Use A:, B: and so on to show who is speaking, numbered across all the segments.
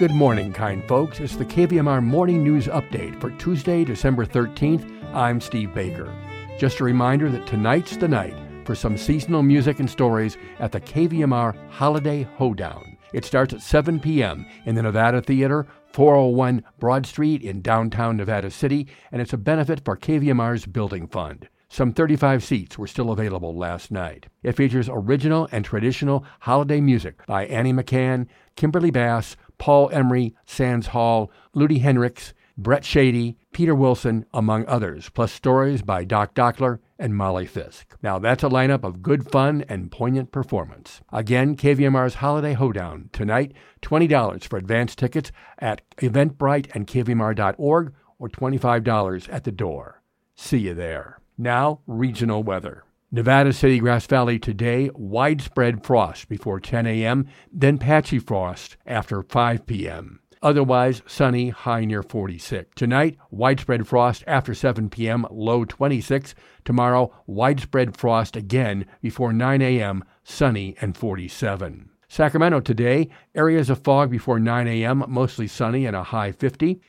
A: Good morning, kind folks. It's the KVMR Morning News Update for Tuesday, December 13th. I'm Steve Baker. Just a reminder that tonight's the night for some seasonal music and stories at the KVMR Holiday Hoedown. It starts at 7 p.m. in the Nevada Theater, 401 Broad Street in downtown Nevada City, and it's a benefit for KVMR's Building Fund. Some 35 seats were still available last night. It features original and traditional holiday music by Annie McCann, Kimberly Bass, Paul Emery, Sands Hall, Ludi Hendricks, Brett Shady, Peter Wilson, among others, plus stories by Doc Dockler and Molly Fisk. Now that's a lineup of good fun and poignant performance. Again, KVMR's Holiday Hoedown tonight, $20 for advance tickets at Eventbrite and KVMR.org or $25 at the door. See you there. Now, regional weather. Nevada City, Grass Valley today, widespread frost before 10 a.m., then patchy frost after 5 p.m. Otherwise, sunny, high near 46. Tonight, widespread frost after 7 p.m., low 26. Tomorrow, widespread frost again before 9 a.m., sunny and 47. Sacramento today, areas of fog before 9 a.m., mostly sunny and a high 50.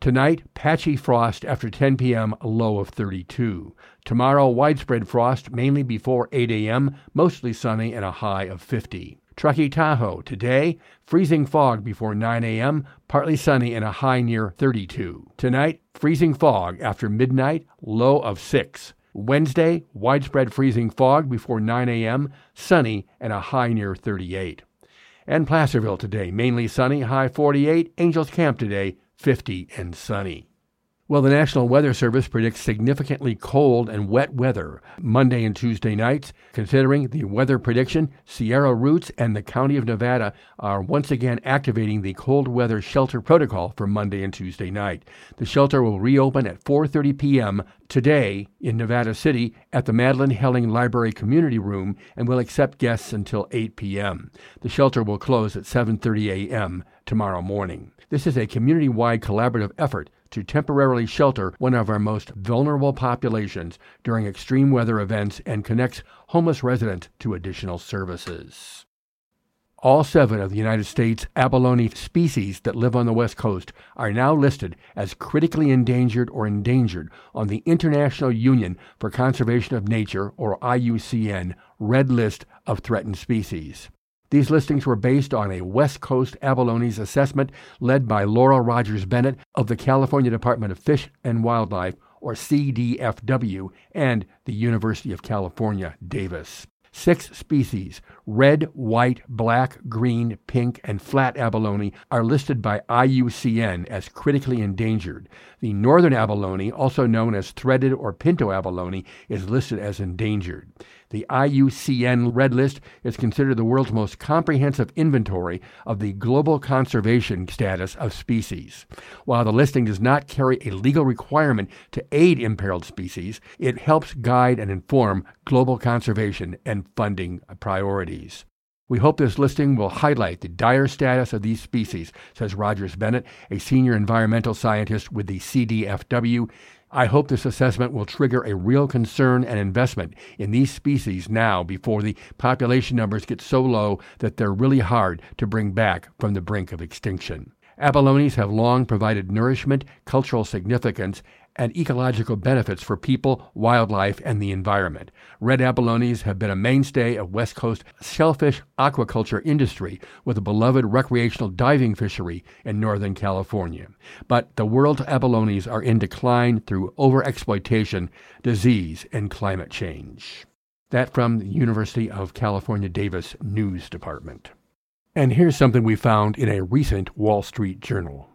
A: Tonight, patchy frost after 10 p.m., low of 32. Tomorrow, widespread frost mainly before 8 a.m., mostly sunny and a high of 50. Truckee Tahoe, today, freezing fog before 9 a.m., partly sunny and a high near 32. Tonight, freezing fog after midnight, low of 6. Wednesday, widespread freezing fog before 9 a.m., sunny and a high near 38. And Placerville today, mainly sunny, high 48. Angels Camp today, 50 and sunny. Well, the National Weather Service predicts significantly cold and wet weather Monday and Tuesday nights. Considering the weather prediction, Sierra Roots and the County of Nevada are once again activating the cold weather shelter protocol for Monday and Tuesday night. The shelter will reopen at 4:30 p.m. today in Nevada City at the Madelyn Helling Library Community Room and will accept guests until 8 p.m. The shelter will close at 7:30 a.m. tomorrow morning. This is a community wide collaborative effort to temporarily shelter one of our most vulnerable populations during extreme weather events and connects homeless residents to additional services. All seven of the United States abalone species that live on the West Coast are now listed as critically endangered or endangered on the International Union for Conservation of Nature, or IUCN, Red List of Threatened Species. These listings were based on a West Coast abalones assessment led by Laura Rogers Bennett of the California Department of Fish and Wildlife, or CDFW, and the University of California, Davis. Six species, red, white, black, green, pink, and flat abalone, are listed by IUCN as critically endangered. The northern abalone, also known as threaded or pinto abalone, is listed as endangered. The IUCN Red List is considered the world's most comprehensive inventory of the global conservation status of species. While the listing does not carry a legal requirement to aid imperiled species, it helps guide and inform global conservation and funding priorities. We hope this listing will highlight the dire status of these species, says Rogers Bennett, a senior environmental scientist with the CDFW. I hope this assessment will trigger a real concern and investment in these species now before the population numbers get so low that they're really hard to bring back from the brink of extinction. Abalones have long provided nourishment, cultural significance, and ecological benefits for people, wildlife, and the environment. Red abalones have been a mainstay of West Coast shellfish aquaculture industry with a beloved recreational diving fishery in Northern California. But the world's abalones are in decline through overexploitation, disease, and climate change. That from the University of California Davis News Department. And here's something we found in a recent Wall Street Journal.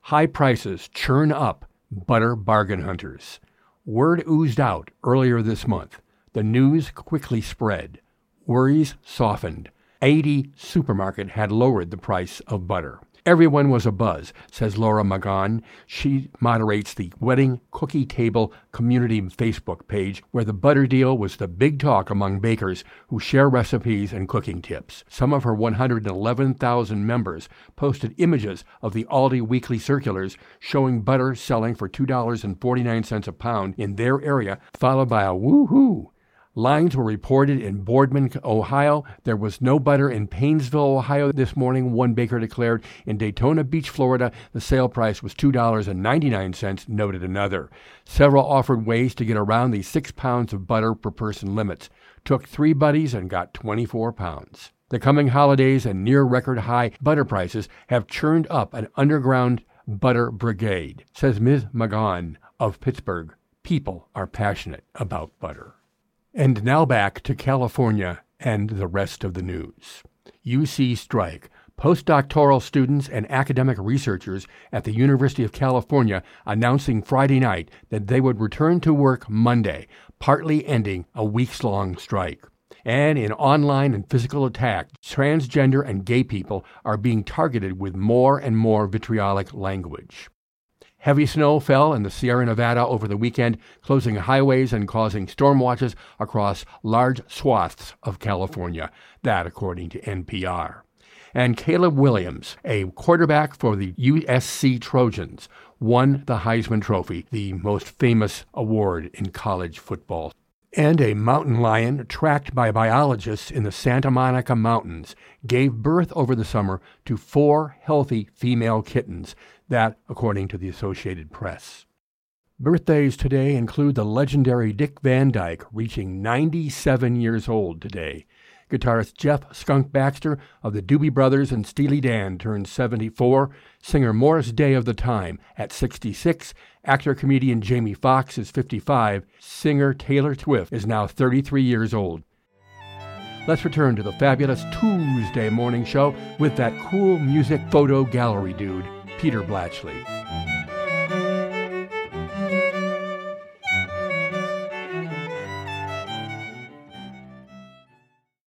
A: High prices churn up butter bargain hunters. Word oozed out earlier this month. The news quickly spread. Worries softened. Aldi supermarket had lowered the price of butter. Everyone was abuzz, says Laura Magon. She moderates the Wedding Cookie Table community Facebook page, where the butter deal was the big talk among bakers who share recipes and cooking tips. Some of her 111,000 members posted images of the Aldi weekly circulars showing butter selling for $2.49 a pound in their area, followed by a woohoo Lines were reported in Boardman, Ohio. There was no butter in Painesville, Ohio this morning, one baker declared. In Daytona Beach, Florida, the sale price was $2.99, noted another. Several offered ways to get around the six pounds of butter per person limits. Took three buddies and got 24 pounds. The coming holidays and near record high butter prices have churned up an underground butter brigade, says Ms. Magon of Pittsburgh. People are passionate about butter. And now back to California and the rest of the news. UC strike. Postdoctoral students and academic researchers at the University of California announcing Friday night that they would return to work Monday, partly ending a weeks long strike. And in online and physical attack, transgender and gay people are being targeted with more and more vitriolic language. Heavy snow fell in the Sierra Nevada over the weekend, closing highways and causing storm watches across large swaths of California. That, according to NPR. And Caleb Williams, a quarterback for the USC Trojans, won the Heisman Trophy, the most famous award in college football. And a mountain lion, tracked by biologists in the Santa Monica Mountains, gave birth over the summer to four healthy female kittens that, according to the Associated Press. Birthdays today include the legendary Dick Van Dyke, reaching 97 years old today. Guitarist Jeff Skunk Baxter of the Doobie Brothers and Steely Dan turned 74. Singer Morris Day of the Time at 66. Actor comedian Jamie Foxx is 55. Singer Taylor Swift is now 33 years old. Let's return to the fabulous Tuesday morning show with that cool music photo gallery dude. Peter Blatchley.